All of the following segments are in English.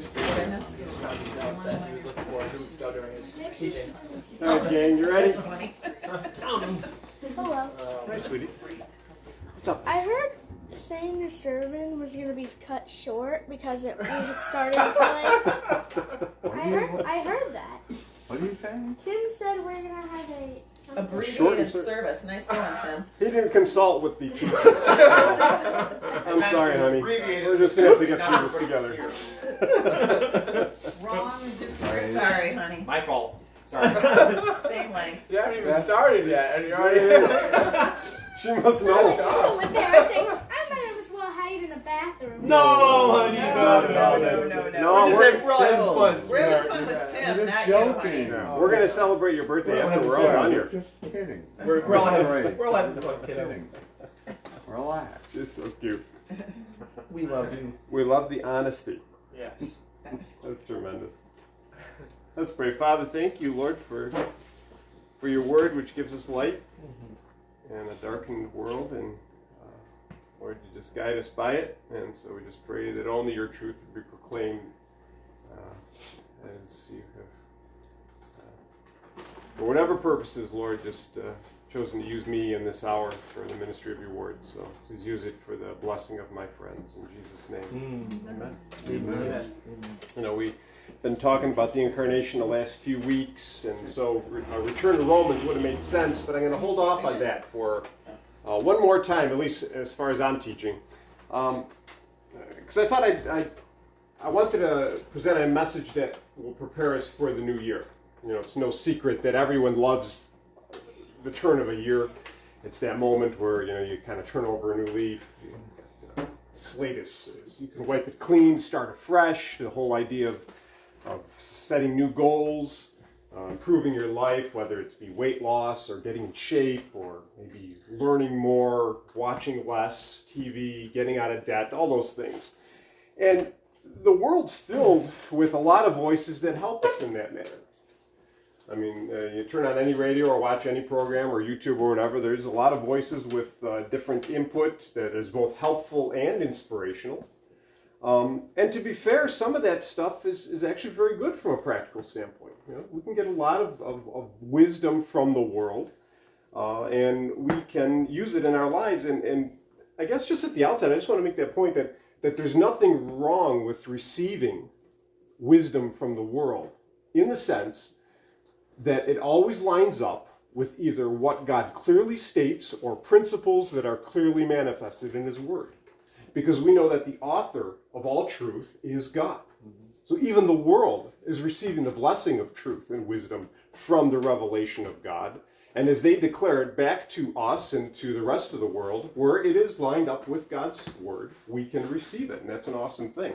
to what I missed. Dale said he was looking forward to weeks ago his teaching. All right, gang, you ready? That's funny. Hello. Hi, sweetie. I heard saying the sermon was gonna be cut short because it was starting to like. I heard, I heard that. What are you saying? Tim said we're gonna have a. Short and Abbreviated sweet. service. Nice going, Tim. He didn't consult with the teacher. I'm sorry, honey. abbreviated. We're just gonna have to get Not through this together. Wrong. Sorry, honey. My fault. Sorry. Same length. You haven't even That's- started yet, and you're already. She must know. With that, I think I might as well hide in a bathroom. No, honey. No, no, no, no, no, no. No, We're just we're- having, we're having fun. We're having fun with Tim, You're not just you, honey. joking. We're gonna celebrate your birthday We're after we're all done here. Just kidding. We're, we're all having Great. we're all having fun, kiddo. Kidding. Relax. Just so cute. We love you. We love the honesty. Yes. That's tremendous. Let's pray. Father, thank you, Lord, for for your word which gives us light mm-hmm. in a darkened world. And Lord, you just guide us by it. And so we just pray that only your truth would be proclaimed uh, as you have, uh, for whatever purposes, Lord, just uh, chosen to use me in this hour for the ministry of your word. So please use it for the blessing of my friends. In Jesus' name. Amen. Amen. You know, we've been talking about the incarnation the last few weeks, and so a return to Romans would have made sense, but I'm going to hold off on that for uh, one more time, at least as far as I'm teaching. Because I thought I'd, I, I wanted to present a message that will prepare us for the new year. You know, it's no secret that everyone loves the turn of a year. It's that moment where, you know, you kind of turn over a new leaf. You, slate is, you can wipe it clean, start afresh. The whole idea of, of setting new goals, uh, improving your life, whether it's be weight loss or getting in shape or maybe learning more, watching less TV, getting out of debt, all those things. And the world's filled with a lot of voices that help us in that manner. I mean, uh, you turn on any radio or watch any program or YouTube or whatever, there's a lot of voices with uh, different input that is both helpful and inspirational. Um, and to be fair, some of that stuff is, is actually very good from a practical standpoint. You know, we can get a lot of, of, of wisdom from the world, uh, and we can use it in our lives. And, and I guess just at the outset, I just want to make that point that, that there's nothing wrong with receiving wisdom from the world in the sense that it always lines up with either what God clearly states or principles that are clearly manifested in His Word. Because we know that the author of all truth is God. So even the world is receiving the blessing of truth and wisdom from the revelation of God. And as they declare it back to us and to the rest of the world, where it is lined up with God's Word, we can receive it. And that's an awesome thing.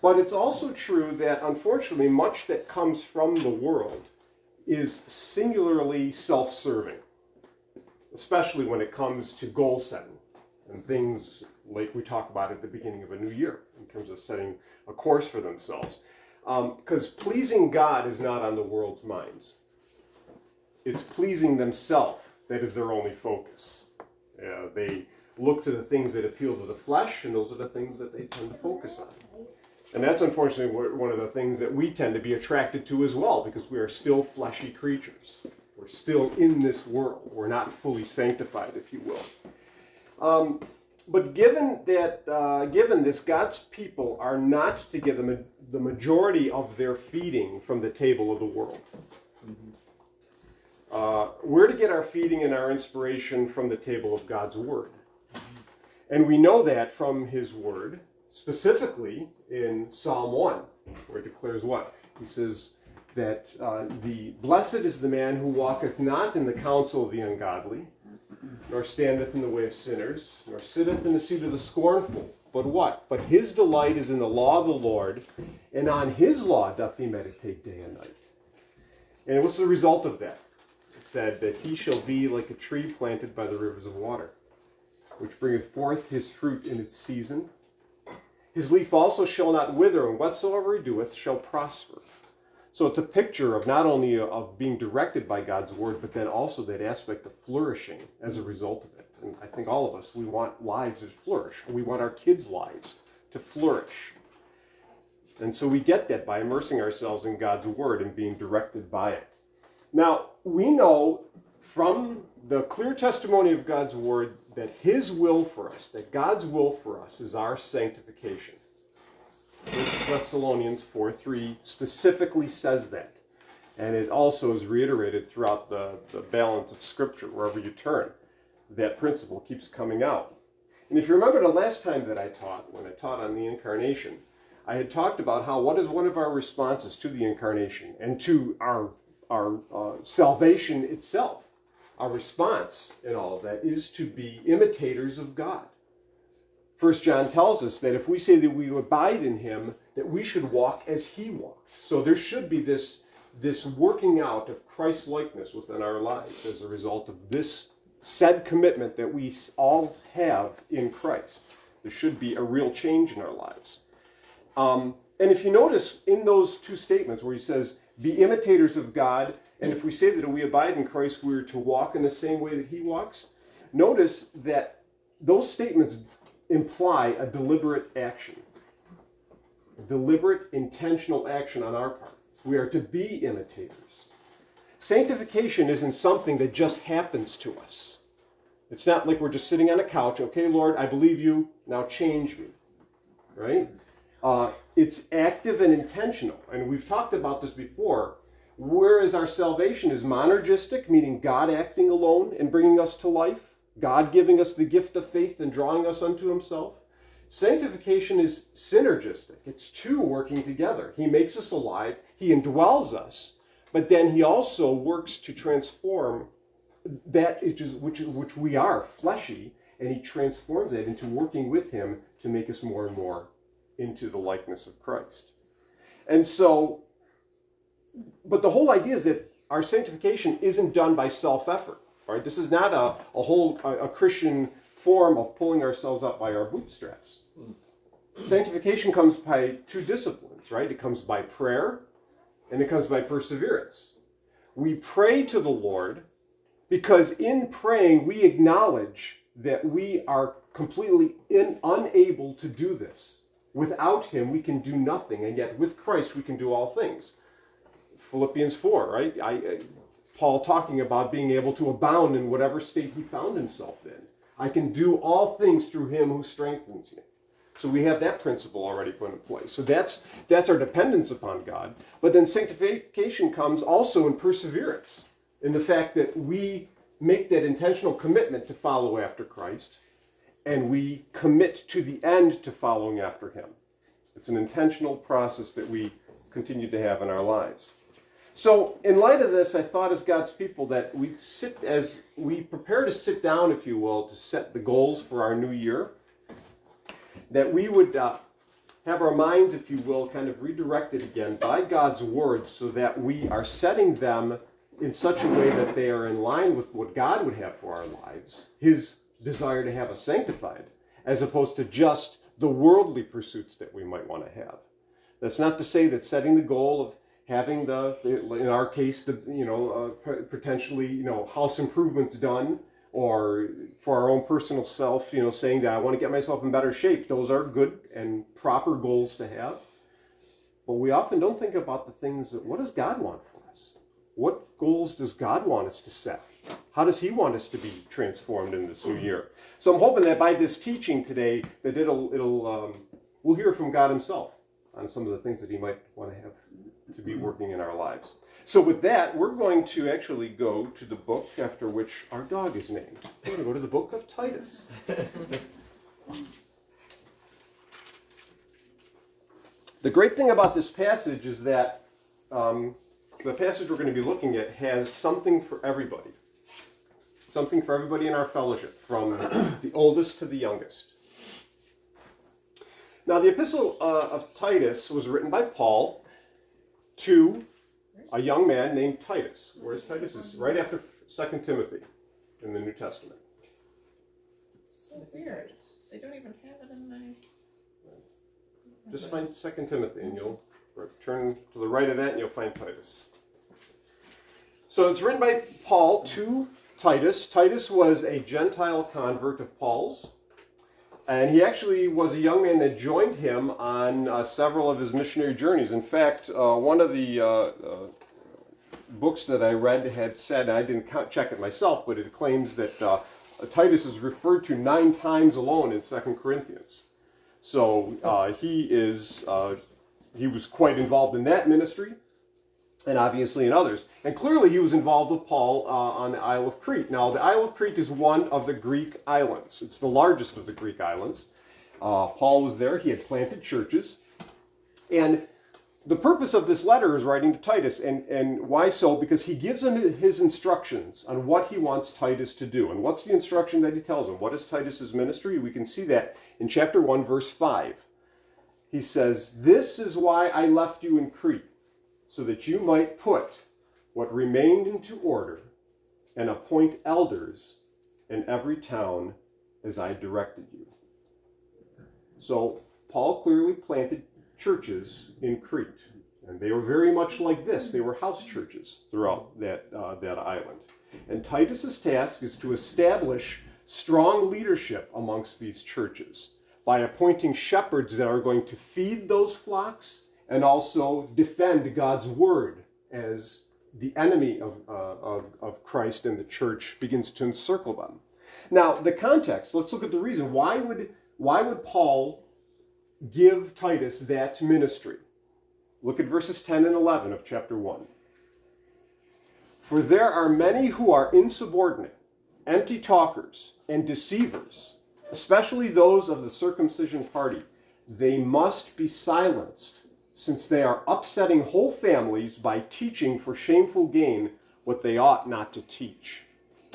But it's also true that unfortunately, much that comes from the world is singularly self serving, especially when it comes to goal setting and things like we talk about at the beginning of a new year in terms of setting a course for themselves. Because pleasing God is not on the world's minds, it's pleasing themselves that is their only focus. Uh, they look to the things that appeal to the flesh, and those are the things that they tend to focus on. And that's unfortunately one of the things that we tend to be attracted to as well, because we are still fleshy creatures. We're still in this world. We're not fully sanctified, if you will. Um, but given that, uh, given this, God's people are not to get the, ma- the majority of their feeding from the table of the world. Uh, we're to get our feeding and our inspiration from the table of God's Word. And we know that from His Word, specifically in Psalm 1, where it declares what? He says that uh, the blessed is the man who walketh not in the counsel of the ungodly, nor standeth in the way of sinners, nor sitteth in the seat of the scornful. But what? But his delight is in the law of the Lord, and on his law doth he meditate day and night. And what's the result of that? It said that he shall be like a tree planted by the rivers of water, which bringeth forth his fruit in its season. His leaf also shall not wither, and whatsoever he doeth shall prosper. So it's a picture of not only of being directed by God's word, but then also that aspect of flourishing as a result of it. And I think all of us, we want lives that flourish. We want our kids' lives to flourish. And so we get that by immersing ourselves in God's Word and being directed by it. Now, we know from the clear testimony of God's Word that His will for us, that God's will for us is our sanctification. 1 Thessalonians 4 3 specifically says that. And it also is reiterated throughout the, the balance of Scripture, wherever you turn. That principle keeps coming out. And if you remember the last time that I taught, when I taught on the incarnation, I had talked about how what is one of our responses to the incarnation and to our, our uh, salvation itself. Our response in all that is to be imitators of God. First John tells us that if we say that we abide in him, that we should walk as he walked. So there should be this, this working out of Christ likeness within our lives as a result of this said commitment that we all have in Christ. There should be a real change in our lives. Um, and if you notice in those two statements where he says, be imitators of God, and if we say that we abide in Christ, we are to walk in the same way that he walks, notice that those statements imply a deliberate action. Deliberate, intentional action on our part. We are to be imitators. Sanctification isn't something that just happens to us. It's not like we're just sitting on a couch, okay, Lord, I believe you, now change me. Right? Uh, it's active and intentional. And we've talked about this before. Whereas our salvation is monergistic, meaning God acting alone and bringing us to life, God giving us the gift of faith and drawing us unto himself. Sanctification is synergistic. It's two working together. He makes us alive, he indwells us, but then he also works to transform that which, is, which, which we are, fleshy, and he transforms it into working with him to make us more and more into the likeness of Christ. And so, but the whole idea is that our sanctification isn't done by self effort. This is not a, a whole a, a Christian form of pulling ourselves up by our bootstraps. Sanctification comes by two disciplines, right? It comes by prayer and it comes by perseverance. We pray to the Lord because in praying we acknowledge that we are completely in, unable to do this. Without him, we can do nothing, and yet with Christ, we can do all things. Philippians 4, right? I, Paul talking about being able to abound in whatever state he found himself in. I can do all things through him who strengthens me. So we have that principle already put in place. So that's that's our dependence upon God. But then sanctification comes also in perseverance, in the fact that we make that intentional commitment to follow after Christ, and we commit to the end to following after him. It's an intentional process that we continue to have in our lives. So, in light of this, I thought as God's people that we sit as we prepare to sit down, if you will, to set the goals for our new year, that we would uh, have our minds, if you will, kind of redirected again by God's word so that we are setting them in such a way that they are in line with what God would have for our lives, His desire to have us sanctified, as opposed to just the worldly pursuits that we might want to have. That's not to say that setting the goal of having the, in our case, the you know uh, potentially you know house improvements done, or for our own personal self, you know, saying that I want to get myself in better shape. Those are good and proper goals to have. But we often don't think about the things that what does God want for us? What goals does God want us to set? How does He want us to be transformed in this new year? So I'm hoping that by this teaching today, that it'll it'll um, we'll hear from God Himself on some of the things that He might want to have to be working in our lives. So with that, we're going to actually go to the book after which our dog is named. We're going to go to the book of Titus. the great thing about this passage is that um, the passage we're going to be looking at has something for everybody. Something for everybody in our fellowship, from the oldest to the youngest. Now, the epistle uh, of Titus was written by Paul to a young man named Titus. Where's Titus? Is right after 2 Timothy in the New Testament. So weird. They don't even have it in my. Just find 2 Timothy and you'll turn to the right of that and you'll find Titus. So it's written by Paul to Titus. Titus was a Gentile convert of Paul's. And he actually was a young man that joined him on uh, several of his missionary journeys. In fact, uh, one of the uh, uh, books that I read had said, I didn't count, check it myself, but it claims that uh, Titus is referred to nine times alone in Second Corinthians. So uh, he is he was quite involved in that ministry, and obviously in others. And clearly he was involved with Paul uh, on the Isle of Crete. Now the Isle of Crete is one of the Greek islands. It's the largest of the Greek islands. Uh, Paul was there. He had planted churches, and the purpose of this letter is writing to Titus, and, and why so? Because he gives him his instructions on what he wants Titus to do. And what's the instruction that he tells him? What is Titus's ministry? We can see that in chapter 1, verse 5. He says, This is why I left you in Crete, so that you might put what remained into order and appoint elders in every town as I directed you. So Paul clearly planted churches in Crete. And they were very much like this. They were house churches throughout that, uh, that island. And Titus's task is to establish strong leadership amongst these churches by appointing shepherds that are going to feed those flocks and also defend God's word as the enemy of, uh, of, of Christ and the church begins to encircle them. Now, the context, let's look at the reason. Why would, why would Paul give Titus that ministry. Look at verses 10 and 11 of chapter 1. For there are many who are insubordinate, empty talkers, and deceivers, especially those of the circumcision party. They must be silenced, since they are upsetting whole families by teaching for shameful gain what they ought not to teach.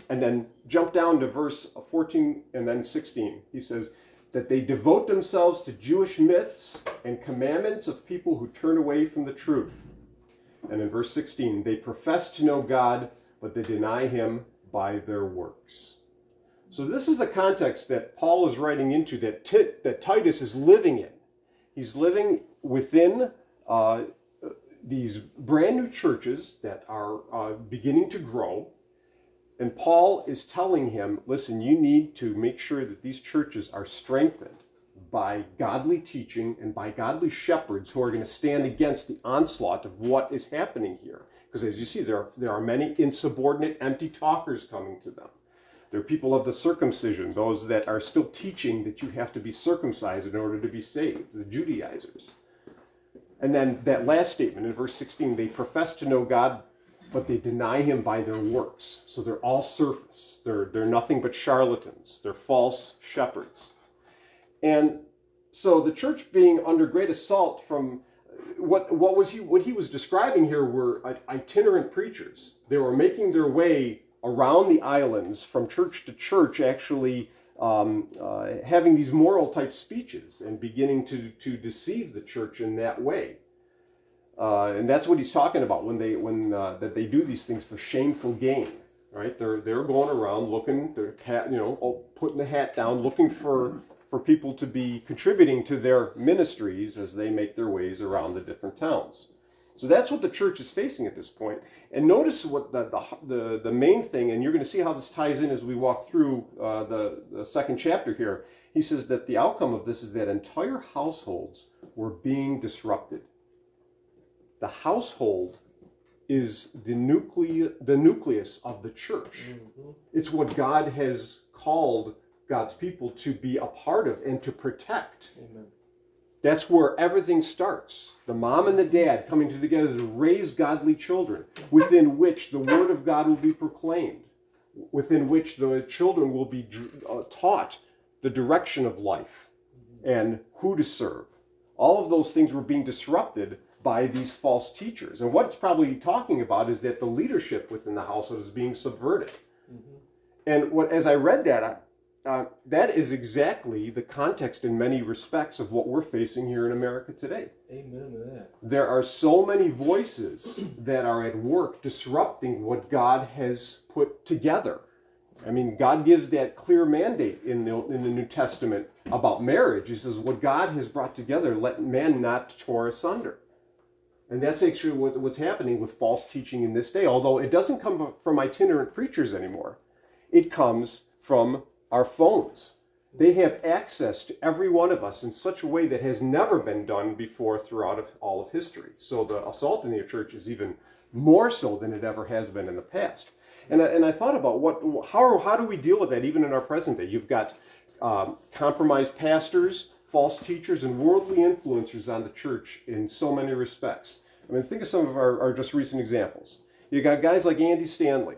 And then jump down to verse 14 and then 16. He says, that they devote themselves to Jewish myths and commandments of people who turn away from the truth. And in verse 16, they profess to know God, but they deny him by their works. So this is the context that Paul is writing into, that, T- that Titus is living in. He's living within uh, these brand new churches that are uh, beginning to grow. And Paul is telling him, listen, you need to make sure that these churches are strengthened by godly teaching and by godly shepherds who are going to stand against the onslaught of what is happening here. Because as you see, there are, there are many insubordinate, empty talkers coming to them. There are people of the circumcision, those that are still teaching that you have to be circumcised in order to be saved, the Judaizers. And then that last statement in verse 16, they profess to know God but they deny him by their works. So they're all surface. They're, they're nothing but charlatans. They're false shepherds. And so the church being under great assault from uh, what, what was he what he was describing here were itinerant preachers. They were making their way around the islands from church to church, actually um, uh, having these moral type speeches and beginning to, to deceive the church in that way. Uh, and that's what he's talking about when they when uh, that they do these things for shameful gain, right? They're they're going around looking, they're hat, you know, putting the hat down, looking for for people to be contributing to their ministries as they make their ways around the different towns. So that's what the church is facing at this point. And notice what the the the, the main thing, and you're going to see how this ties in as we walk through uh, the the second chapter here. He says that the outcome of this is that entire households were being disrupted the household is the nucleus, the nucleus of the church. Mm-hmm. It's what God has called God's people to be a part of and to protect. Amen. That's where everything starts. The mom and the dad coming together to raise godly children, within which the word of God will be proclaimed, within which the children will be uh, taught the direction of life and who to serve. All of those things were being disrupted by these false teachers. And what it's probably talking about is that the leadership within the household is being subverted. Mm-hmm. And what, as I read that, uh, that is exactly the context in many respects of what we're facing here in America today. Amen to that. There are so many voices that are at work disrupting what God has put together. I mean, God gives that clear mandate in the, in the New Testament about marriage. He says, What God has brought together, let man not tear asunder. And that's actually what, what's happening with false teaching in this day, although it doesn't come from itinerant preachers anymore. It comes from our phones. They have access to every one of us in such a way that has never been done before throughout all of history. So the assault in the church is even more so than it ever has been in the past. And I, and I thought about what how how do we deal with that even in our present day? You've got um, compromised pastors, false teachers, and worldly influencers on the church in so many respects. I mean, think of some of our, our just recent examples. You got guys like Andy Stanley,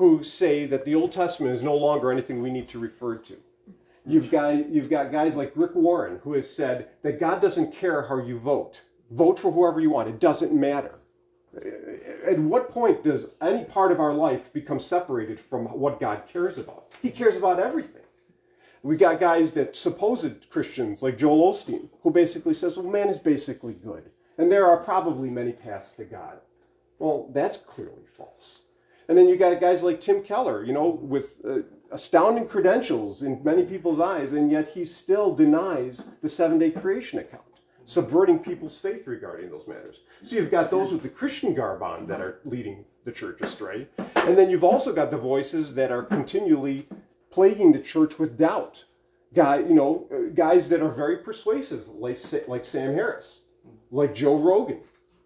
who say that the Old Testament is no longer anything we need to refer to. You've got, you've got guys like Rick Warren, who has said that God doesn't care how you vote. Vote for whoever you want, it doesn't matter. At what point does any part of our life become separated from what God cares about? He cares about everything. We got guys that supposed Christians like Joel Osteen, who basically says, well, man is basically good. And there are probably many paths to God. Well, that's clearly false. And then you got guys like Tim Keller, you know, with uh, astounding credentials in many people's eyes, and yet he still denies the seven day creation account, subverting people's faith regarding those matters. So you've got those with the Christian garb on that are leading the church astray. And then you've also got the voices that are continually plaguing the church with doubt. Guy, you know, uh, guys that are very persuasive, like, like Sam Harris, like Joe Rogan,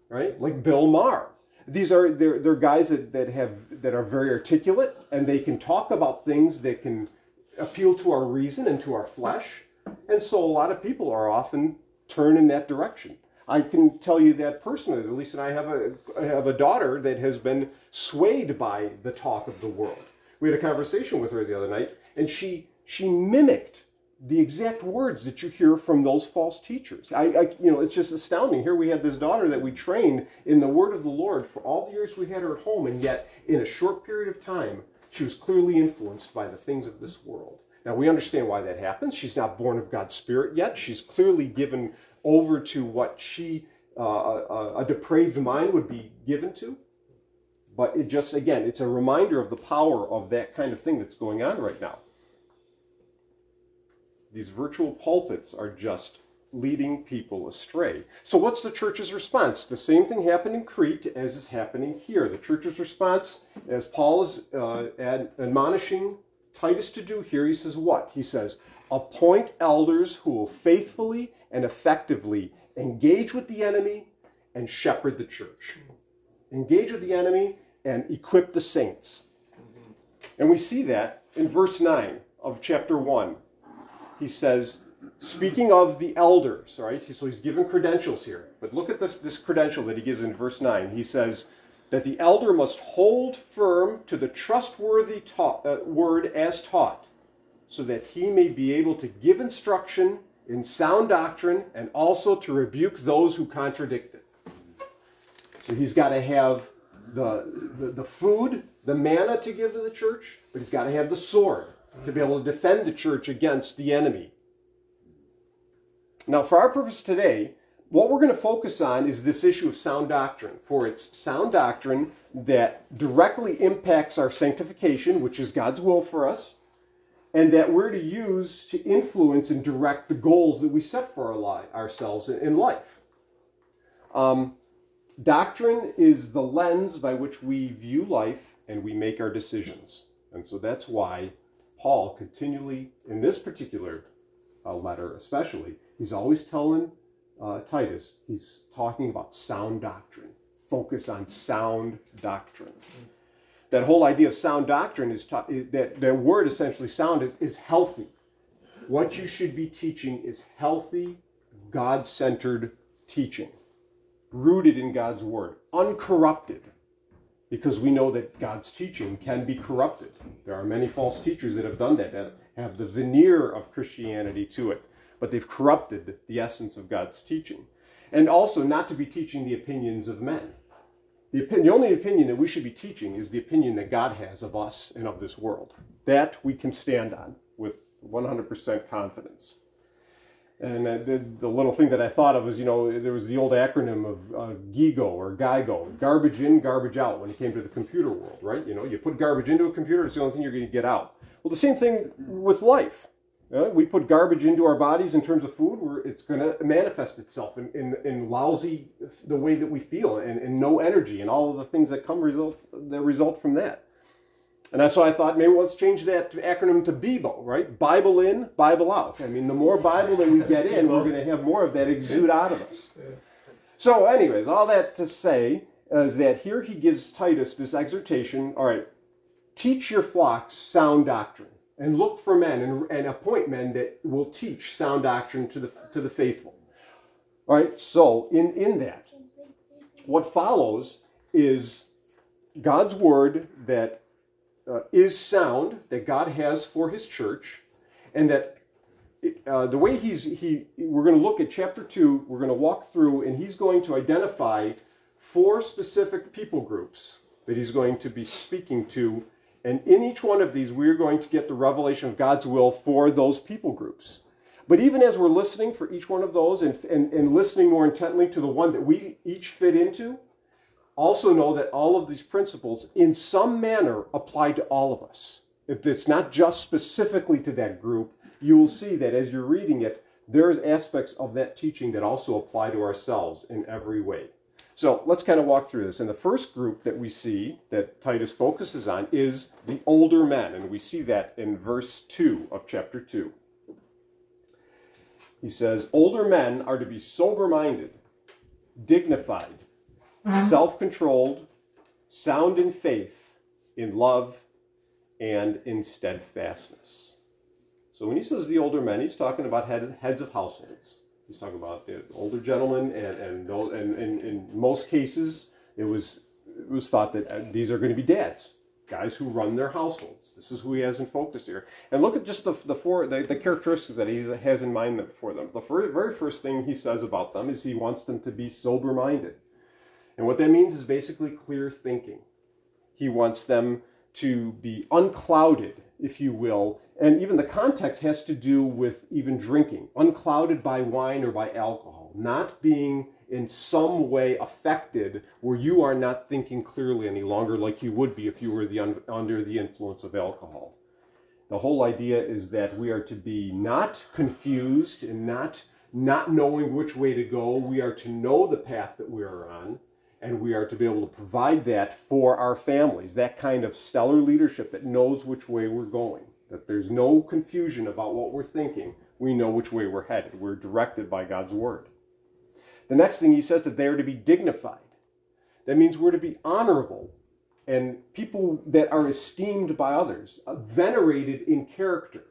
right? Like Bill Maher. These are they're, they're guys that, that have that are very articulate and they can talk about things that can appeal to our reason and to our flesh. And so a lot of people are often turned in that direction. I can tell you that personally. At least, and I have a I have a daughter that has been swayed by the talk of the world. We had a conversation with her the other night, and she she mimicked the exact words that you hear from those false teachers. I, I, you know, it's just astounding. Here we had this daughter that we trained in the word of the Lord for all the years we had her at home, and yet in a short period of time, she was clearly influenced by the things of this world. Now we understand why that happens. She's not born of God's Spirit yet. She's clearly given over to what she, uh, a, a depraved mind, would be given to. But it just, again, it's a reminder of the power of that kind of thing that's going on right now. These virtual pulpits are just leading people astray. So, what's the church's response? The same thing happened in Crete as is happening here. The church's response, as Paul is uh, ad- admonishing Titus to do here, he says, What? He says, Appoint elders who will faithfully and effectively engage with the enemy and shepherd the church. Engage with the enemy and equip the saints. And we see that in verse 9 of chapter 1 he says, speaking of the elders, right, so he's given credentials here. But look at this, this credential that he gives in verse 9. He says that the elder must hold firm to the trustworthy taught, uh, word as taught, so that he may be able to give instruction in sound doctrine and also to rebuke those who contradict it. So he's got to have the, the, the food, the manna to give to the church, but he's got to have the sword to be able to defend the church against the enemy. Now, for our purpose today, what we're going to focus on is this issue of sound doctrine, for it's sound doctrine that directly impacts our sanctification, which is God's will for us, and that we're to use to influence and direct the goals that we set for our li- ourselves in life. Um, doctrine is the lens by which we view life and we make our decisions. And so that's why Paul continually, in this particular uh, letter especially, he's always telling uh, Titus, he's talking about sound doctrine. Focus on sound doctrine. That whole idea of sound doctrine is ta- that the word essentially sound is, is healthy. What you should be teaching is healthy, God centered teaching, rooted in God's word, uncorrupted because we know that God's teaching can be corrupted. There are many false teachers that have done that, that have the veneer of Christianity to it, but they've corrupted the essence of God's teaching. And also not to be teaching the opinions of men. The, opinion, the only opinion that we should be teaching is the opinion that God has of us and of this world. That we can stand on with 100% confidence. And the, the, little thing that I thought of was, you know, there was the old acronym of uh, GIGO or GIGO, garbage in, garbage out, when it came to the computer world, right? You know, you put garbage into a computer, it's the only thing you're going to get out. Well, the same thing with life. Uh, we put garbage into our bodies in terms of food, where it's going to manifest itself in, in, in, lousy, the way that we feel, and, and no energy, and all of the things that come result that result from that. And so I thought maybe let's change that acronym to BIBO, right? Bible in, Bible out. I mean, the more Bible that we get in, we're going to have more of that exude out of us. So, anyways, all that to say is that here he gives Titus this exhortation all right, teach your flocks sound doctrine and look for men and, and appoint men that will teach sound doctrine to the, to the faithful. All right, so in, in that, what follows is God's word that uh, is sound, that God has for his church, and that uh, the way he's, he, we're going to look at chapter 2, we're going to walk through, and he's going to identify four specific people groups that he's going to be speaking to. And in each one of these, we're going to get the revelation of God's will for those people groups. But even as we're listening for each one of those and, and, and listening more intently to the one that we each fit into, also know that all of these principles, in some manner, apply to all of us. If it's not just specifically to that group, you will see that as you're reading it, there's aspects of that teaching that also apply to ourselves in every way. So let's kind of walk through this. And the first group that we see that Titus focuses on is the older men. And we see that in verse 2 of chapter 2. He says, Older men are to be sober minded, dignified, self controlled, sound in faith, in love, and in steadfastness. So when he says the older men, he's talking about head, heads of households. He's talking about the older gentlemen, and and, those, and, and in most cases, it was it was thought that uh, these are going to be dads, guys who run their households. This is who he has in focus here. And look at just the, the four the, the characteristics that he has in mind for them. The very first thing he says about them is he wants them to be sober minded, and what that means is basically clear thinking. He wants them to be unclouded, if you will, and even the context has to do with even drinking, unclouded by wine or by alcohol, not being in some way affected where you are not thinking clearly any longer like you would be if you were the un- under the influence of alcohol. The whole idea is that we are to be not confused and not not knowing which way to go. We are to know the path that we are on and we are to be able to provide that for our families, that kind of stellar leadership that knows which way we're going that there's no confusion about what we're thinking. We know which way we're headed. We're directed by God's word. The next thing he says that they are to be dignified. That means we're to be honorable and people that are esteemed by others, uh, venerated in character.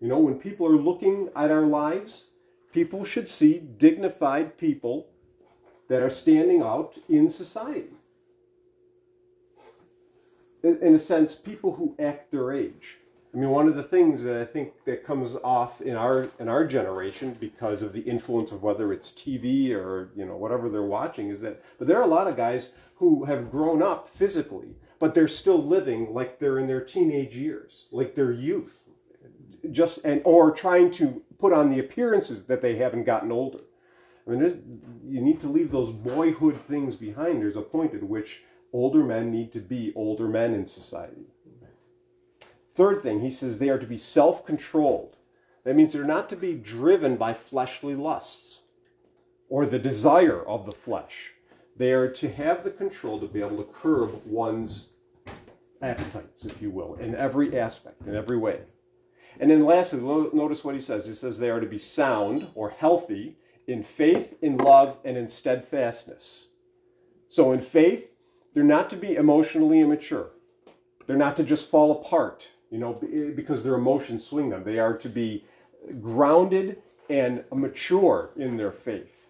You know, when people are looking at our lives, people should see dignified people that are standing out in society. In a sense, people who act their age I mean, one of the things that I think that comes off in our in our generation because of the influence of whether it's TV or you know whatever they're watching is that, but there are a lot of guys who have grown up physically, but they're still living like they're in their teenage years, like their youth, just and or trying to put on the appearances that they haven't gotten older. I mean, you need to leave those boyhood things behind. There's a point at which older men need to be older men in society. Third thing, he says they are to be self controlled. That means they're not to be driven by fleshly lusts or the desire of the flesh. They are to have the control to be able to curb one's appetites, if you will, in every aspect, in every way. And then lastly, notice what he says. He says they are to be sound or healthy in faith, in love, and in steadfastness. So in faith, they're not to be emotionally immature. They're not to just fall apart you know, because their emotions swing them. They are to be grounded and mature in their faith.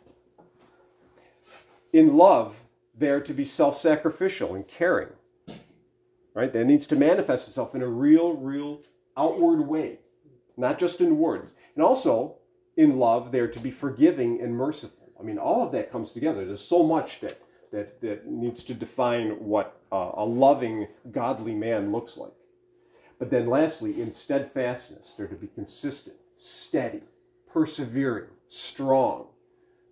In love, they are to be self sacrificial and caring. Right? That needs to manifest itself in a real, real outward way, not just in words. And also, in love, they're to be forgiving and merciful. I mean, all of that comes together. There's so much that, that, that needs to define what uh, a loving, godly man looks like. But then lastly, in steadfastness, they're to be consistent, steady, persevering, strong.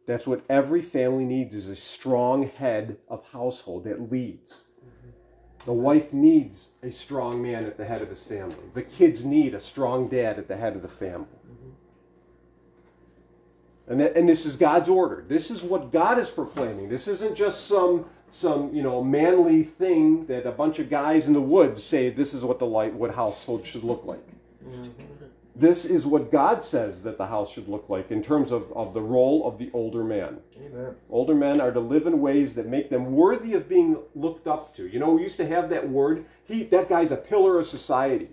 That's what every family needs is a strong head of household that leads. The wife needs a strong man at the head of his family. The kids need a strong dad at the head of the family. And, that, and this is God's order. This is what God is proclaiming. This isn't just some some you know manly thing that a bunch of guys in the woods say this is what the light what household should look like. Mm-hmm. This is what God says that the house should look like in terms of, of the role of the older man. Amen. Older men are to live in ways that make them worthy of being looked up to. You know, we used to have that word. He that guy's a pillar of society.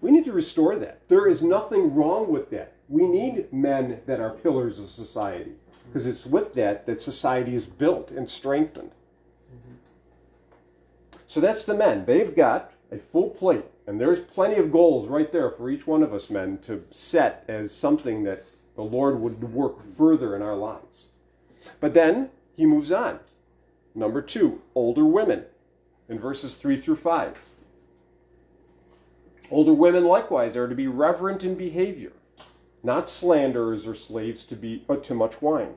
We need to restore that. There is nothing wrong with that. We need men that are pillars of society because it's with that that society is built and strengthened. So that's the men. They've got a full plate, and there's plenty of goals right there for each one of us men to set as something that the Lord would work further in our lives. But then he moves on. Number two, older women in verses 3 through 5. Older women likewise are to be reverent in behavior, not slanderers or slaves to be uh, to much wine.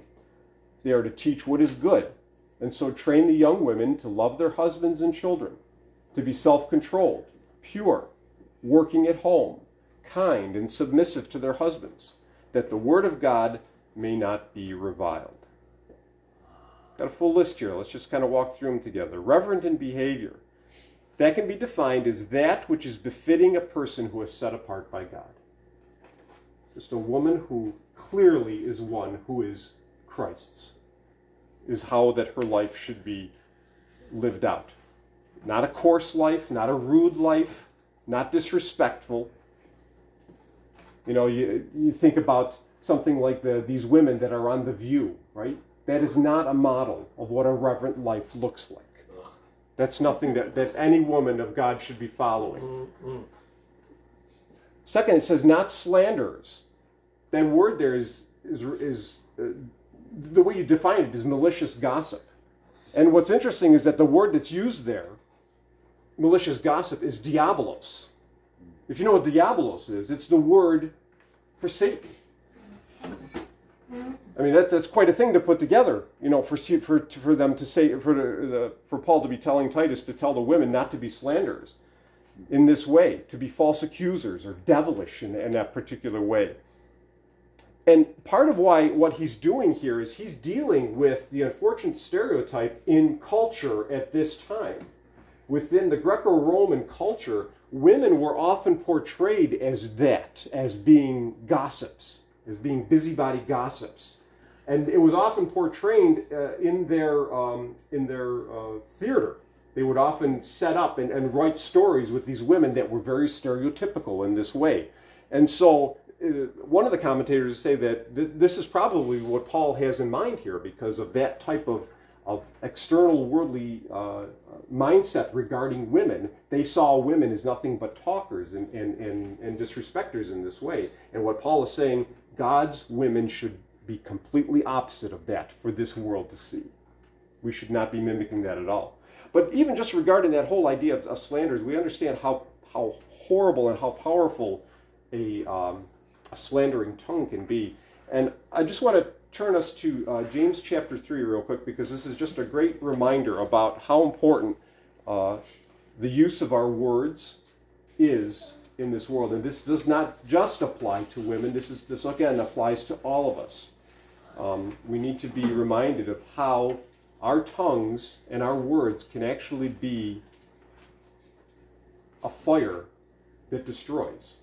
They are to teach what is good, and so train the young women to love their husbands and children, to be self-controlled, pure, working at home, kind and submissive to their husbands, that the word of God may not be reviled. Got a full list here. Let's just kind of walk through them together. Reverent in behavior. That can be defined as that which is befitting a person who is set apart by God. Just a woman who clearly is one who is Christ's, is how that her life should be lived out. Not a coarse life, not a rude life, not disrespectful. You know, you, you think about something like the, these women that are on The View, right? That is not a model of what a reverent life looks like. That's nothing that, that any woman of God should be following. Mm, mm. Second, it says not slanderers. That word there is, is, is uh, the way you define it is malicious gossip. And what's interesting is that the word that's used there, malicious gossip, is diabolos. If you know what diabolos is, it's the word for Satan. I mean, that, that's quite a thing to put together, you know, for, for, for them to say, for, the, for Paul to be telling Titus to tell the women not to be slanderers in this way, to be false accusers or devilish in, in that particular way. And part of why what he's doing here is he's dealing with the unfortunate stereotype in culture at this time. Within the Greco Roman culture, women were often portrayed as that, as being gossips, as being busybody gossips. And it was often portrayed uh, in their, um, in their uh, theater. They would often set up and, and write stories with these women that were very stereotypical in this way. And so uh, one of the commentators say that th- this is probably what Paul has in mind here because of that type of, of external worldly uh, mindset regarding women. They saw women as nothing but talkers and, and, and, and disrespecters in this way. And what Paul is saying, God's women should be completely opposite of that for this world to see. We should not be mimicking that at all. But even just regarding that whole idea of, of slanders, we understand how, how horrible and how powerful a, um, a slandering tongue can be. And I just want to turn us to uh, James chapter 3 real quick because this is just a great reminder about how important uh, the use of our words is in this world. And this does not just apply to women, this, is, this again applies to all of us. Um, we need to be reminded of how our tongues and our words can actually be a fire that destroys.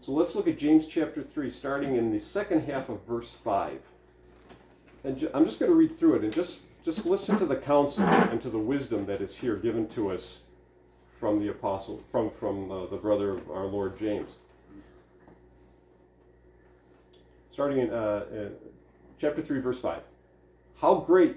So let's look at James chapter 3, starting in the second half of verse 5. And ju- I'm just going to read through it and just, just listen to the counsel and to the wisdom that is here given to us from the apostle, from, from uh, the brother of our Lord James. Starting in uh, uh, chapter 3, verse 5. How great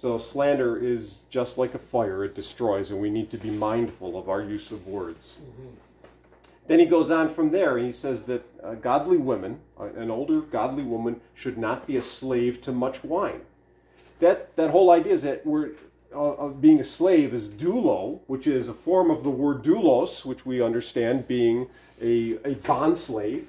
So, slander is just like a fire, it destroys, and we need to be mindful of our use of words. Then he goes on from there, and he says that uh, godly women, uh, an older godly woman, should not be a slave to much wine. That, that whole idea is that we're, uh, of being a slave is doulo, which is a form of the word doulos, which we understand being a, a bond slave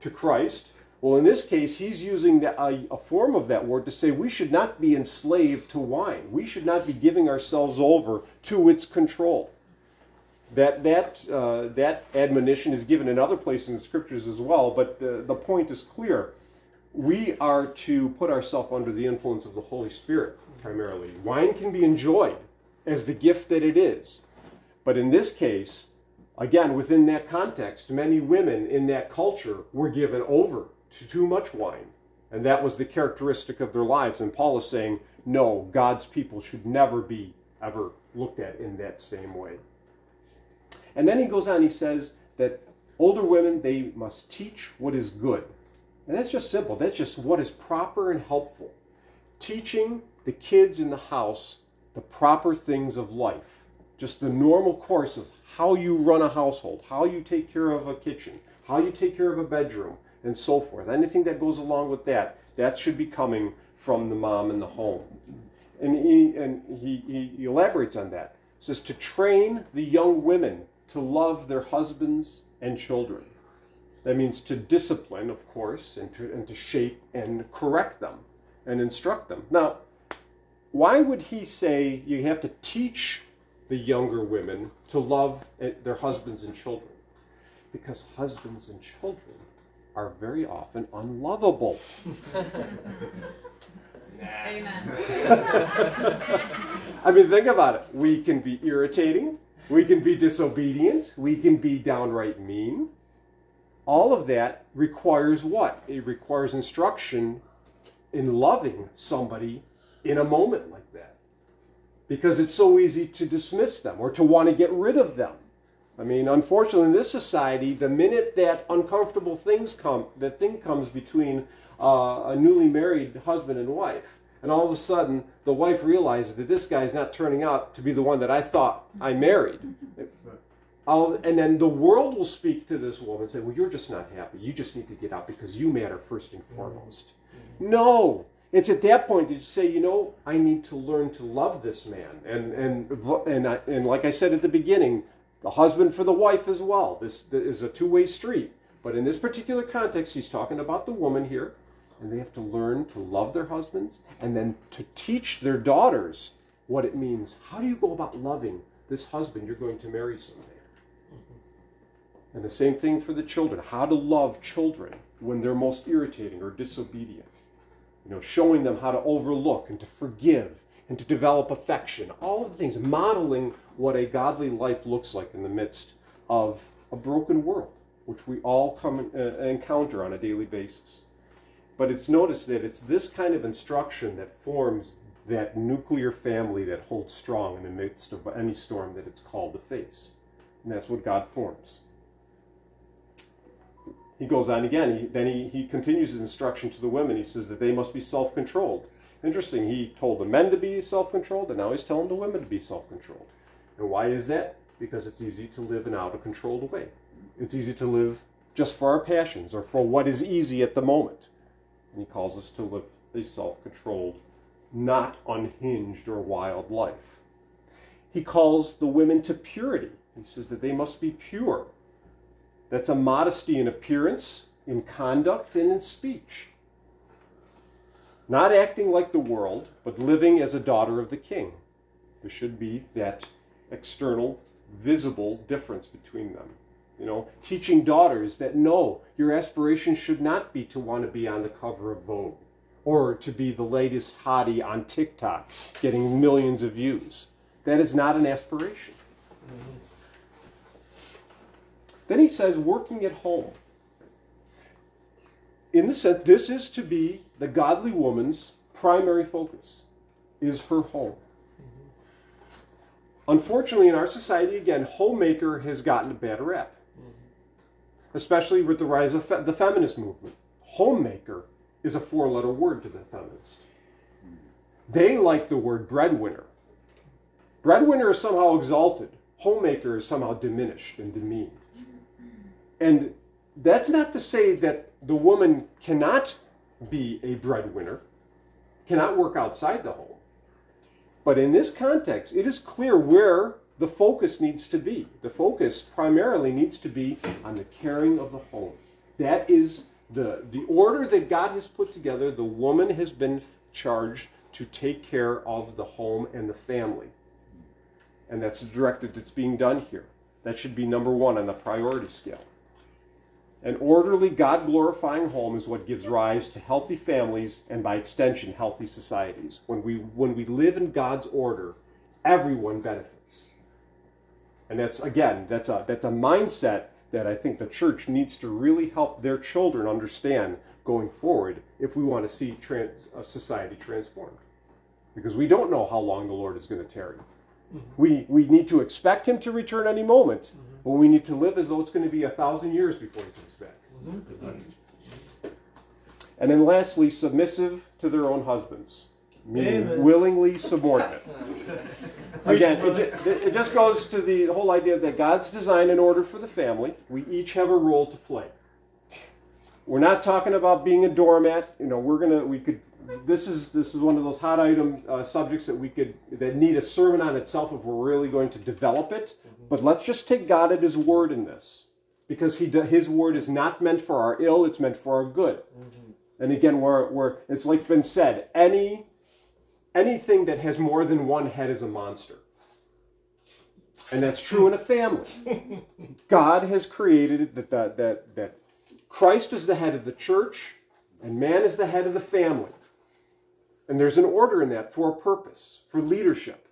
to Christ. Well, in this case, he's using the, a, a form of that word to say we should not be enslaved to wine. We should not be giving ourselves over to its control. That, that, uh, that admonition is given in other places in the scriptures as well, but the, the point is clear. We are to put ourselves under the influence of the Holy Spirit primarily. Wine can be enjoyed as the gift that it is. But in this case, again, within that context, many women in that culture were given over to too much wine. And that was the characteristic of their lives. And Paul is saying, no, God's people should never be ever looked at in that same way. And then he goes on, he says that older women, they must teach what is good. And that's just simple. That's just what is proper and helpful. Teaching the kids in the house the proper things of life. Just the normal course of how you run a household, how you take care of a kitchen, how you take care of a bedroom, and so forth. Anything that goes along with that, that should be coming from the mom in the home. And he, and he, he elaborates on that. Says to train the young women to love their husbands and children. That means to discipline, of course, and to, and to shape and correct them and instruct them. Now, why would he say you have to teach the younger women to love eh, their husbands and children? Because husbands and children are very often unlovable. Amen. I mean, think about it. We can be irritating, we can be disobedient, we can be downright mean. All of that requires what? It requires instruction in loving somebody in a moment like that. Because it's so easy to dismiss them or to want to get rid of them. I mean, unfortunately, in this society, the minute that uncomfortable things come, that thing comes between uh, a newly married husband and wife, and all of a sudden the wife realizes that this guy is not turning out to be the one that I thought I married. I'll, and then the world will speak to this woman and say, Well, you're just not happy. You just need to get out because you matter first and foremost. No. It's at that point that you say, you know, I need to learn to love this man. And, and, and, I, and like I said at the beginning, the husband for the wife as well. This is a two way street. But in this particular context, he's talking about the woman here, and they have to learn to love their husbands and then to teach their daughters what it means. How do you go about loving this husband you're going to marry someday? Mm-hmm. And the same thing for the children. How to love children when they're most irritating or disobedient. You know, showing them how to overlook and to forgive and to develop affection. All of the things, modeling what a godly life looks like in the midst of a broken world, which we all come uh, encounter on a daily basis. But it's noticed that it's this kind of instruction that forms that nuclear family that holds strong in the midst of any storm that it's called to face. And that's what God forms. He goes on again. He, then he, he continues his instruction to the women. He says that they must be self controlled. Interesting. He told the men to be self controlled, and now he's telling the women to be self controlled. And why is that? Because it's easy to live in out of controlled way. It's easy to live just for our passions or for what is easy at the moment. And he calls us to live a self controlled, not unhinged or wild life. He calls the women to purity. He says that they must be pure. That's a modesty in appearance, in conduct, and in speech. Not acting like the world, but living as a daughter of the king. There should be that external, visible difference between them. You know, teaching daughters that no, your aspiration should not be to want to be on the cover of Vogue or to be the latest hottie on TikTok getting millions of views. That is not an aspiration. Mm-hmm. Then he says, working at home. In the sense, this is to be the godly woman's primary focus, is her home. Unfortunately, in our society, again, homemaker has gotten a bad rep, especially with the rise of fe- the feminist movement. Homemaker is a four letter word to the feminists. They like the word breadwinner. Breadwinner is somehow exalted, homemaker is somehow diminished and demeaned. And that's not to say that the woman cannot be a breadwinner, cannot work outside the home. But in this context, it is clear where the focus needs to be. The focus primarily needs to be on the caring of the home. That is the, the order that God has put together. The woman has been charged to take care of the home and the family. And that's the directive that's being done here. That should be number one on the priority scale. An orderly, God glorifying home is what gives rise to healthy families and, by extension, healthy societies. When we, when we live in God's order, everyone benefits. And that's, again, that's a, that's a mindset that I think the church needs to really help their children understand going forward if we want to see trans, a society transformed. Because we don't know how long the Lord is going to tarry. Mm-hmm. We, we need to expect him to return any moment, mm-hmm. But we need to live as though it's going to be a thousand years before he comes back. And then lastly, submissive to their own husbands, meaning Amen. willingly subordinate. Again, it, it just goes to the whole idea that God's designed an order for the family. We each have a role to play. We're not talking about being a doormat. You know, we're gonna we could. This is this is one of those hot item uh, subjects that we could that need a sermon on itself if we're really going to develop it. But let's just take God at His word in this, because He His word is not meant for our ill; it's meant for our good. And again, we're, we're it's like been said, any anything that has more than one head is a monster. And that's true in a family. God has created that, that, that, that Christ is the head of the church and man is the head of the family. And there's an order in that for a purpose, for leadership.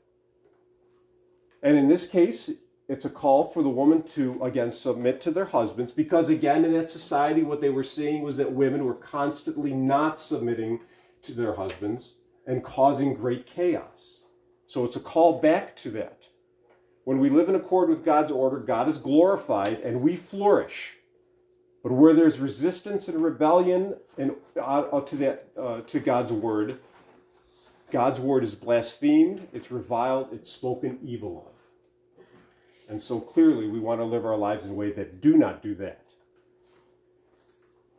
And in this case, it's a call for the woman to, again, submit to their husbands because, again, in that society, what they were seeing was that women were constantly not submitting to their husbands and causing great chaos. So it's a call back to that. When we live in accord with God's order, God is glorified and we flourish. But where there's resistance and rebellion and, uh, to, that, uh, to God's word, God's word is blasphemed, it's reviled, it's spoken evil of. And so clearly we want to live our lives in a way that do not do that.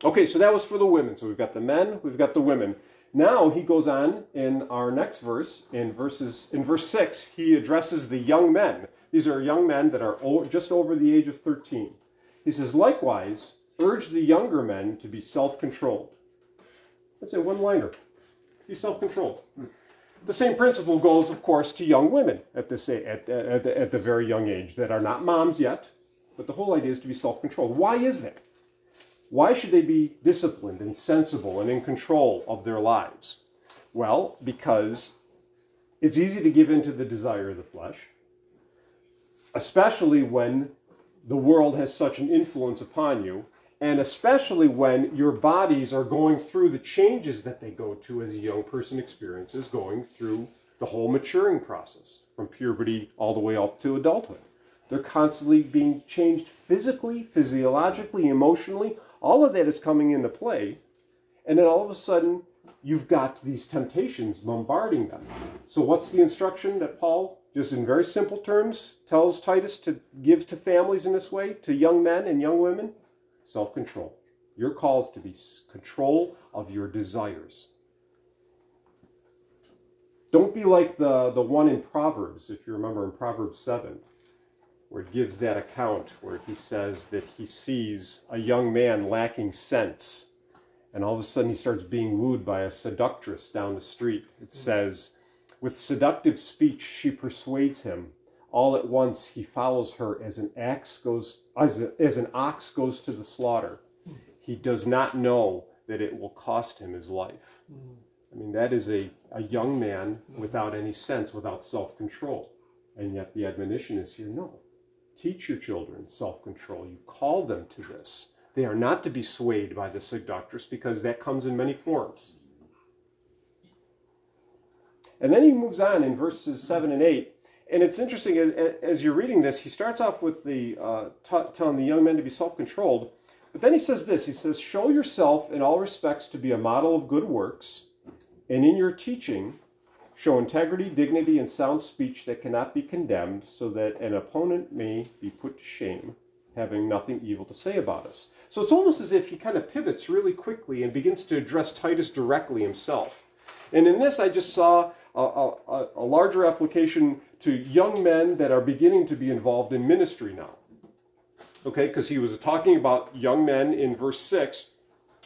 Okay, so that was for the women. So we've got the men, we've got the women. Now he goes on in our next verse, in verses in verse 6, he addresses the young men. These are young men that are just over the age of 13. He says, likewise, urge the younger men to be self-controlled. That's a one-liner. Be self-controlled. The same principle goes, of course, to young women at this at, at, at the very young age that are not moms yet, but the whole idea is to be self-controlled. Why is that? Why should they be disciplined and sensible and in control of their lives? Well, because it's easy to give in to the desire of the flesh, especially when the world has such an influence upon you, and especially when your bodies are going through the changes that they go to as a young person experiences, going through the whole maturing process from puberty all the way up to adulthood. They're constantly being changed physically, physiologically, emotionally. All of that is coming into play. And then all of a sudden, you've got these temptations bombarding them. So, what's the instruction that Paul, just in very simple terms, tells Titus to give to families in this way, to young men and young women? Self control. Your call is to be control of your desires. Don't be like the, the one in Proverbs, if you remember in Proverbs 7, where it gives that account where he says that he sees a young man lacking sense, and all of a sudden he starts being wooed by a seductress down the street. It says, With seductive speech she persuades him. All at once he follows her as an axe goes as, a, as an ox goes to the slaughter. He does not know that it will cost him his life. I mean, that is a, a young man without any sense, without self control. And yet the admonition is here no. Teach your children self control. You call them to this. They are not to be swayed by the seductress because that comes in many forms. And then he moves on in verses 7 and 8. And it's interesting, as, you're reading this, he starts off with the uh, t- telling the young men to be self controlled. But then he says this He says, Show yourself in all respects to be a model of good works, and in your teaching, show integrity, dignity, and sound speech that cannot be condemned, so that an opponent may be put to shame, having nothing evil to say about us. So it's almost as if he kind of pivots really quickly and begins to address Titus directly himself. And in this, I just saw a, a, a larger application to young men that are beginning to be involved in ministry now. Okay, because he was talking about young men in verse 6.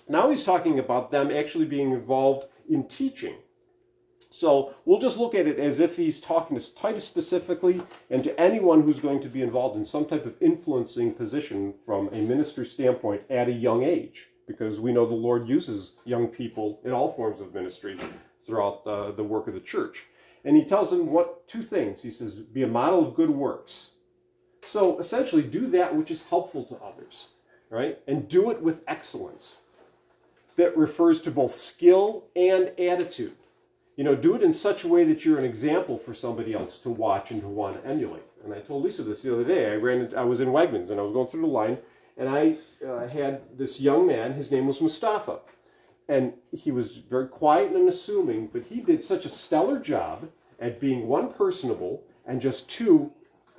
Now he's talking about them actually being involved in teaching. So we'll just look at it as if he's talking to Titus specifically and to anyone who's going to be involved in some type of influencing position from a ministry standpoint at a young age. Because we know the Lord uses young people in all forms of ministry throughout the, the work of the church. And he tells them what two things. He says, be a model of good works. So essentially, do that which is helpful to others, right? And do it with excellence. That refers to both skill and attitude. You know, do it in such a way that you're an example for somebody else to watch and to want to emulate. And I told Lisa this the other day. I ran, I was in Wegmans and I was going through the line, and I uh, had this young man. His name was Mustafa, and he was very quiet and unassuming, but he did such a stellar job at being one personable and just two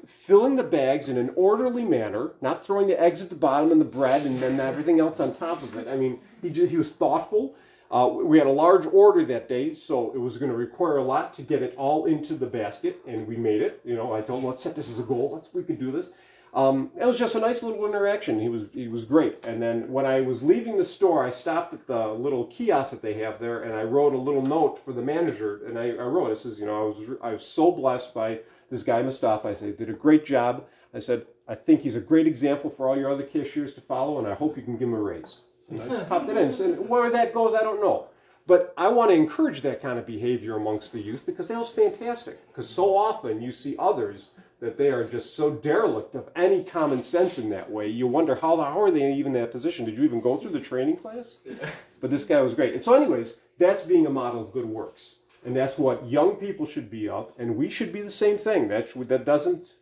filling the bags in an orderly manner, not throwing the eggs at the bottom and the bread and then everything else on top of it. I mean, he he was thoughtful. Uh, we had a large order that day, so it was going to require a lot to get it all into the basket, and we made it. You know, I told him, let's set this as a goal. Let's we can do this. Um, it was just a nice little interaction. He was he was great. And then when I was leaving the store, I stopped at the little kiosk that they have there, and I wrote a little note for the manager. And I, I wrote, it says, you know, I was I was so blessed by this guy Mustafa. I said, did a great job. I said, I think he's a great example for all your other cashiers to follow, and I hope you can give him a raise. And I just popped it in. And where that goes, I don't know. But I want to encourage that kind of behavior amongst the youth because that was fantastic. Because so often you see others that they are just so derelict of any common sense in that way. You wonder how, how are they even in that position? Did you even go through the training class? But this guy was great. And so, anyways, that's being a model of good works. And that's what young people should be of. And we should be the same thing. That, that doesn't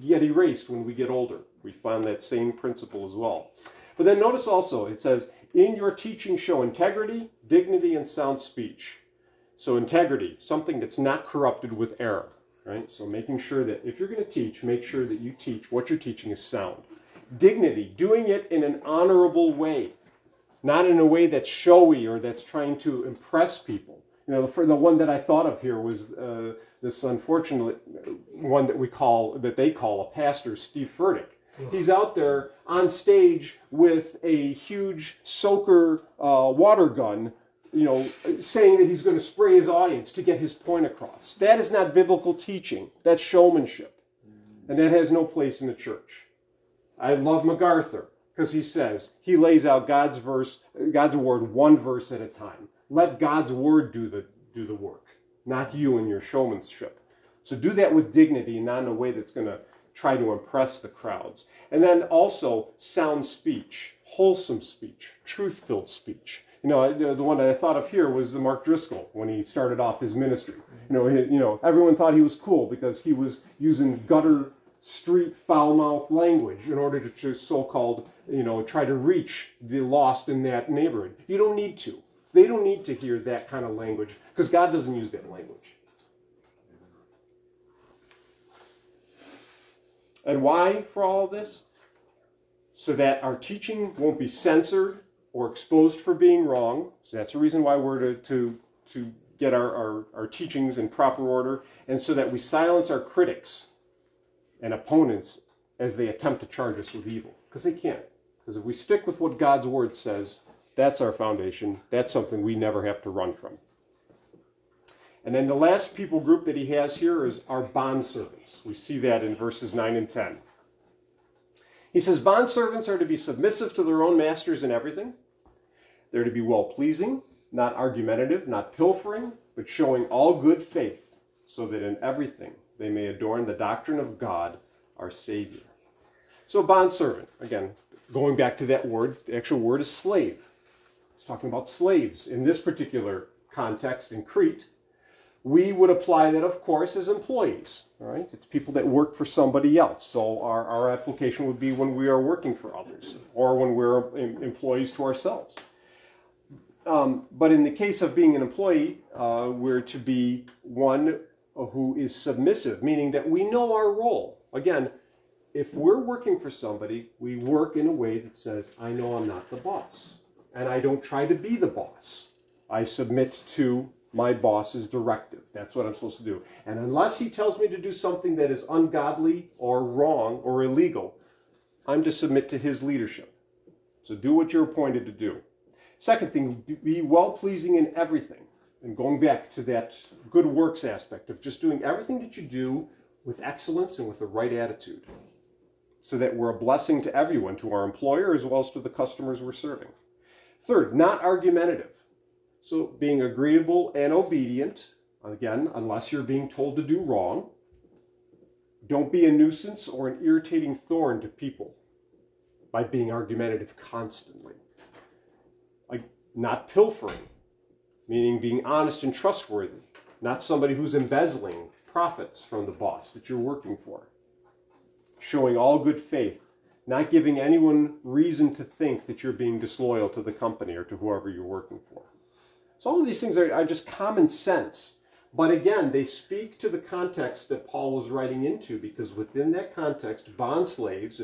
get erased when we get older. We find that same principle as well. But then notice also, it says, in your teaching show integrity, dignity, and sound speech. So integrity, something that's not corrupted with error right? So making sure that if you're going to teach, make sure that you teach what you're teaching is sound. Dignity, doing it in an honorable way, not in a way that's showy or that's trying to impress people. You know, the, the one that I thought of here was uh, this unfortunate one that we call, that they call a pastor, Steve Furtick. He's out there on stage with a huge soaker uh, water gun you know, saying that he's going to spray his audience to get his point across. That is not biblical teaching. That's showmanship. And that has no place in the church. I love MacArthur because he says he lays out God's verse, God's word one verse at a time. Let God's word do the do the work, not you and your showmanship. So do that with dignity, not in a way that's going to try to impress the crowds. And then also sound speech, wholesome speech, truth-filled speech you know, the, the one that I thought of here was Mark Driscoll when he started off his ministry. You know, he, you know, everyone thought he was cool because he was using gutter street foul mouth language in order to so-called, you know, try to reach the lost in that neighborhood. You don't need to. They don't need to hear that kind of language because God doesn't use that language. And why for all of this? So that our teaching won't be censored or exposed for being wrong. So that's the reason why we're to, to, to get our, our, our teachings in proper order, and so that we silence our critics and opponents as they attempt to charge us with evil. Because they can't. Because if we stick with what God's word says, that's our foundation. That's something we never have to run from. And then the last people group that he has here is our bondservants. We see that in verses 9 and 10. He says, Bondservants are to be submissive to their own masters in everything. They're to be well pleasing, not argumentative, not pilfering, but showing all good faith, so that in everything they may adorn the doctrine of God, our Savior. So, bondservant, again, going back to that word, the actual word is slave. It's talking about slaves. In this particular context in Crete, we would apply that, of course, as employees. All right, it's people that work for somebody else. So our, our application would be when we are working for others, or when we're employees to ourselves. Um, but in the case of being an employee, uh, we're to be one who is submissive, meaning that we know our role. Again, if we're working for somebody, we work in a way that says, I know I'm not the boss. And I don't try to be the boss. I submit to my boss's directive. That's what I'm supposed to do. And unless he tells me to do something that is ungodly or wrong or illegal, I'm to submit to his leadership. So do what you're appointed to do. Second thing, be well pleasing in everything. And going back to that good works aspect of just doing everything that you do with excellence and with the right attitude so that we're a blessing to everyone, to our employer as well as to the customers we're serving. Third, not argumentative. So being agreeable and obedient, again, unless you're being told to do wrong. Don't be a nuisance or an irritating thorn to people by being argumentative constantly. Not pilfering, meaning being honest and trustworthy, not somebody who's embezzling profits from the boss that you're working for showing all good faith, not giving anyone reason to think that you're being disloyal to the company or to whoever you're working for. So all of these things are, are just common sense. But again, they speak to the context that Paul was writing into because within that context, bond slaves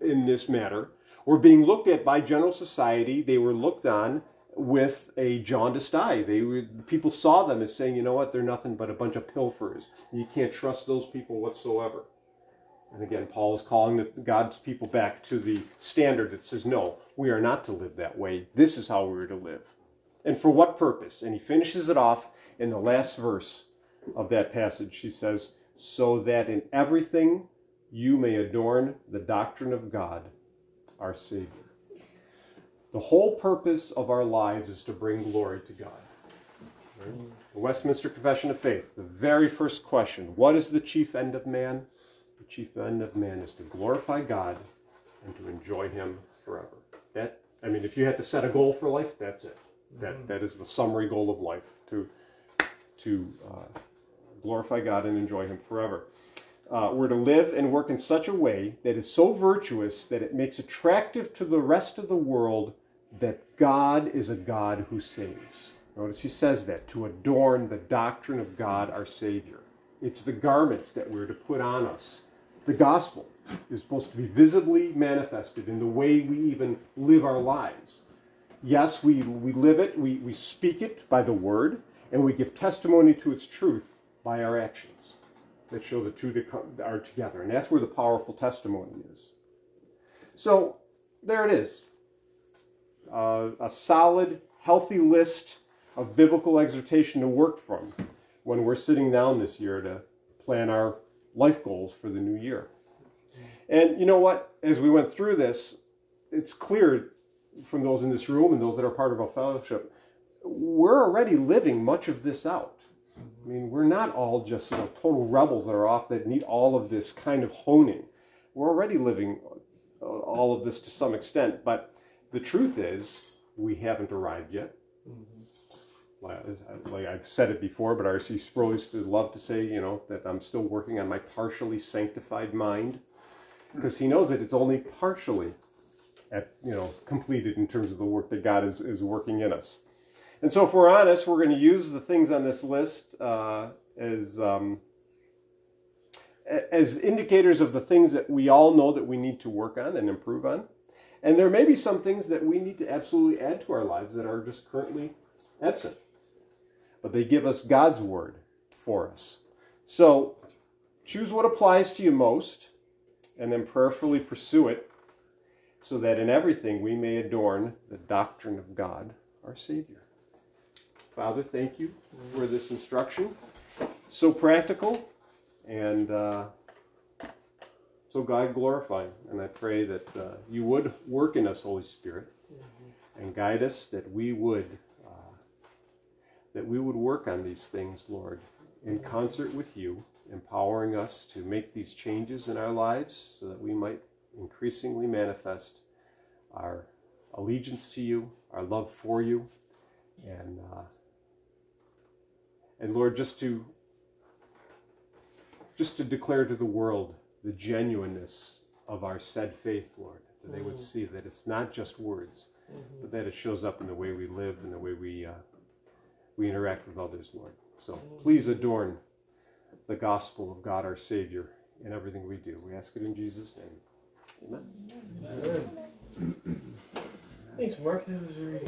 in this matter were being looked at by general society. They were looked on with a jaundiced eye. They were, people saw them as saying, you know what, they're nothing but a bunch of pilferers. You can't trust those people whatsoever. And again, Paul is calling the, God's people back to the standard that says, no, we are not to live that way. This is how we are to live. And for what purpose? And he finishes it off in the last verse of that passage. He says, so that in everything you may adorn the doctrine of God, our Savior. The whole purpose of our lives is to bring glory to God. Right? The Westminster Confession of Faith, the very first question What is the chief end of man? The chief end of man is to glorify God and to enjoy Him forever. That, I mean, if you had to set a goal for life, that's it. That, that is the summary goal of life to, to uh, glorify God and enjoy Him forever. Uh, we're to live and work in such a way that is so virtuous that it makes attractive to the rest of the world that God is a God who saves. Notice he says that to adorn the doctrine of God our Savior. It's the garment that we're to put on us. The gospel is supposed to be visibly manifested in the way we even live our lives. Yes, we, we live it, we, we speak it by the word, and we give testimony to its truth by our actions that show the two that are together. And that's where the powerful testimony is. So there it is uh, a solid, healthy list of biblical exhortation to work from when we're sitting down this year to plan our life goals for the new year. And you know what? As we went through this, it's clear from those in this room and those that are part of our fellowship, we're already living much of this out. I mean, we're not all just you know, total rebels that are off that need all of this kind of honing. We're already living uh, all of this to some extent, but the truth is we haven't arrived yet. Mm-hmm. Like I've said it before, but R.C. Sproul used to love to say, you know, that I'm still working on my partially sanctified mind because he knows that it's only partially at, you know, completed in terms of the work that God is, is working in us. And so, if we're honest, we're going to use the things on this list uh, as um, as indicators of the things that we all know that we need to work on and improve on. And there may be some things that we need to absolutely add to our lives that are just currently absent. But they give us God's word for us. So choose what applies to you most and then prayerfully pursue it so that in everything we may adorn the doctrine of God, our Savior. Father, thank you for this instruction. So practical and uh, so God glorifying. And I pray that uh, you would work in us, Holy Spirit, and guide us that we would uh, that we would work on these things, Lord, in concert with you, empowering us to make these changes in our lives so that we might increasingly manifest our allegiance to you, our love for you, and uh, and Lord, just to just to declare to the world the genuineness of our said faith, Lord, that they would mm-hmm. see that it's not just words, mm-hmm. but that it shows up in the way we live and the way we uh, we interact with others, Lord. So mm-hmm. please adorn the gospel of God our Savior in everything we do. We ask it in Jesus' name. Amen. Thanks, Mark. That was very